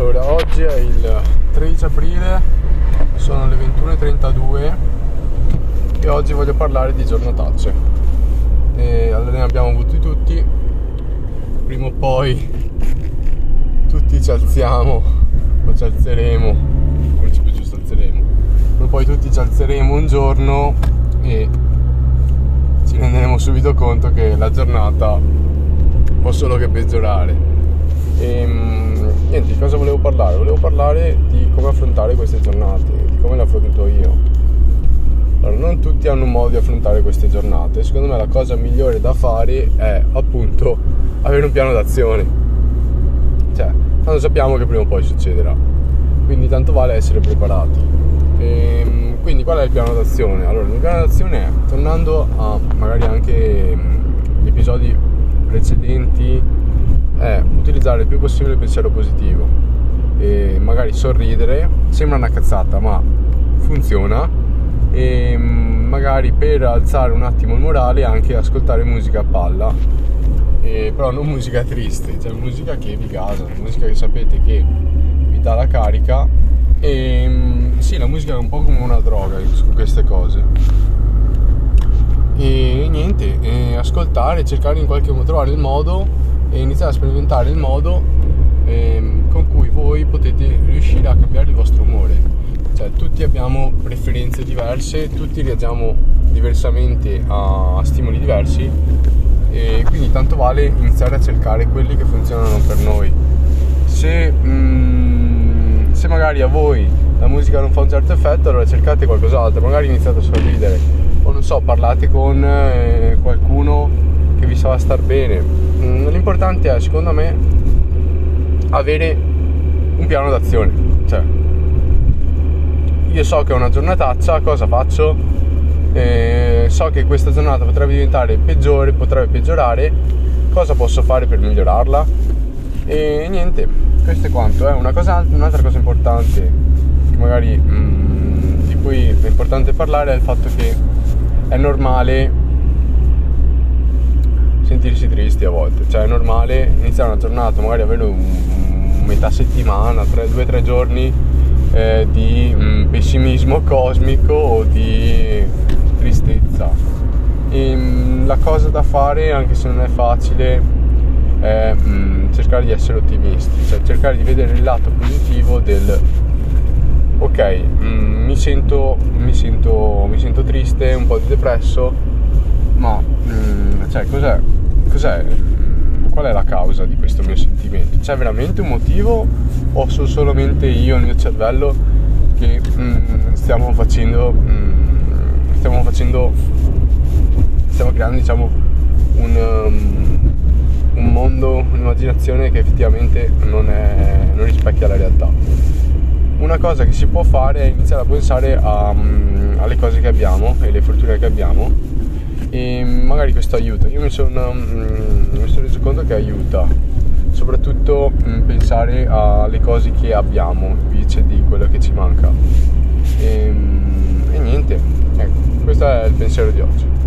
Allora, oggi è il 13 aprile, sono le 21.32 e oggi voglio parlare di giornatacce. E allora ne abbiamo avuti tutti, prima o poi tutti ci alziamo o ci alzeremo, ci più giusto alzeremo, prima o poi tutti ci alzeremo un giorno e ci renderemo subito conto che la giornata può solo che peggiorare. Ehm, niente, di cosa volevo parlare? Volevo parlare di come affrontare queste giornate, di come le affronto io. Allora, non tutti hanno un modo di affrontare queste giornate. Secondo me la cosa migliore da fare è appunto avere un piano d'azione. Cioè, tanto sappiamo che prima o poi succederà. Quindi tanto vale essere preparati. E, ehm, quindi qual è il piano d'azione? Allora, il piano d'azione è, tornando a magari anche gli episodi precedenti è utilizzare il più possibile il pensiero positivo. E magari sorridere sembra una cazzata ma funziona. E magari per alzare un attimo il morale anche ascoltare musica a palla. E però non musica triste cioè musica che vi gasa musica che sapete che vi dà la carica. E sì la musica è un po' come una droga su queste cose. E niente e ascoltare cercare in qualche modo trovare il modo e iniziare a sperimentare il modo ehm, con cui voi potete riuscire a cambiare il vostro umore. Cioè, tutti abbiamo preferenze diverse, tutti reagiamo diversamente a, stimoli diversi e quindi tanto vale iniziare a cercare quelli che funzionano per noi. Se, mm, se magari a voi la musica non fa un certo effetto, allora cercate qualcos'altro, magari iniziate a sorridere o non so, parlate con eh, qualcuno che vi sa star bene l'importante è secondo me avere un piano d'azione. Cioè io so che è una giornataccia cosa faccio? Eh, so che questa giornata potrebbe diventare peggiore potrebbe peggiorare. Cosa posso fare per migliorarla? E niente questo è quanto è una cosa, un'altra cosa importante magari mm, di cui è importante parlare è il fatto che è normale sentirsi tristi a volte, cioè è normale iniziare una giornata, magari avere un, un metà settimana, tre, due o tre giorni eh, di mh, mm, pessimismo cosmico o di tristezza. E, mh, mm, la cosa da fare, anche se non è facile, è mh, mm, cercare di essere ottimisti, cioè cercare di vedere il lato positivo del ok, mi sento, mi, sento, mi sento triste, un po' di depresso, ma cioè, cos'è? Cos'è? Qual è la causa di questo mio sentimento? C'è veramente un motivo o sono solamente io, il mio cervello, che mm, stiamo facendo, mm, stiamo facendo, stiamo creando diciamo un, um, un mondo, un'immaginazione che effettivamente non, è, non rispecchia la realtà una cosa che si può fare è iniziare a pensare a, um, alle cose che abbiamo e le fortune che abbiamo e magari questo aiuta. Io mi sono, mm, mi sono reso conto che aiuta, soprattutto mm, pensare alle cose che abbiamo invece di quello che ci manca. E, e niente, ecco, questo è il pensiero di oggi.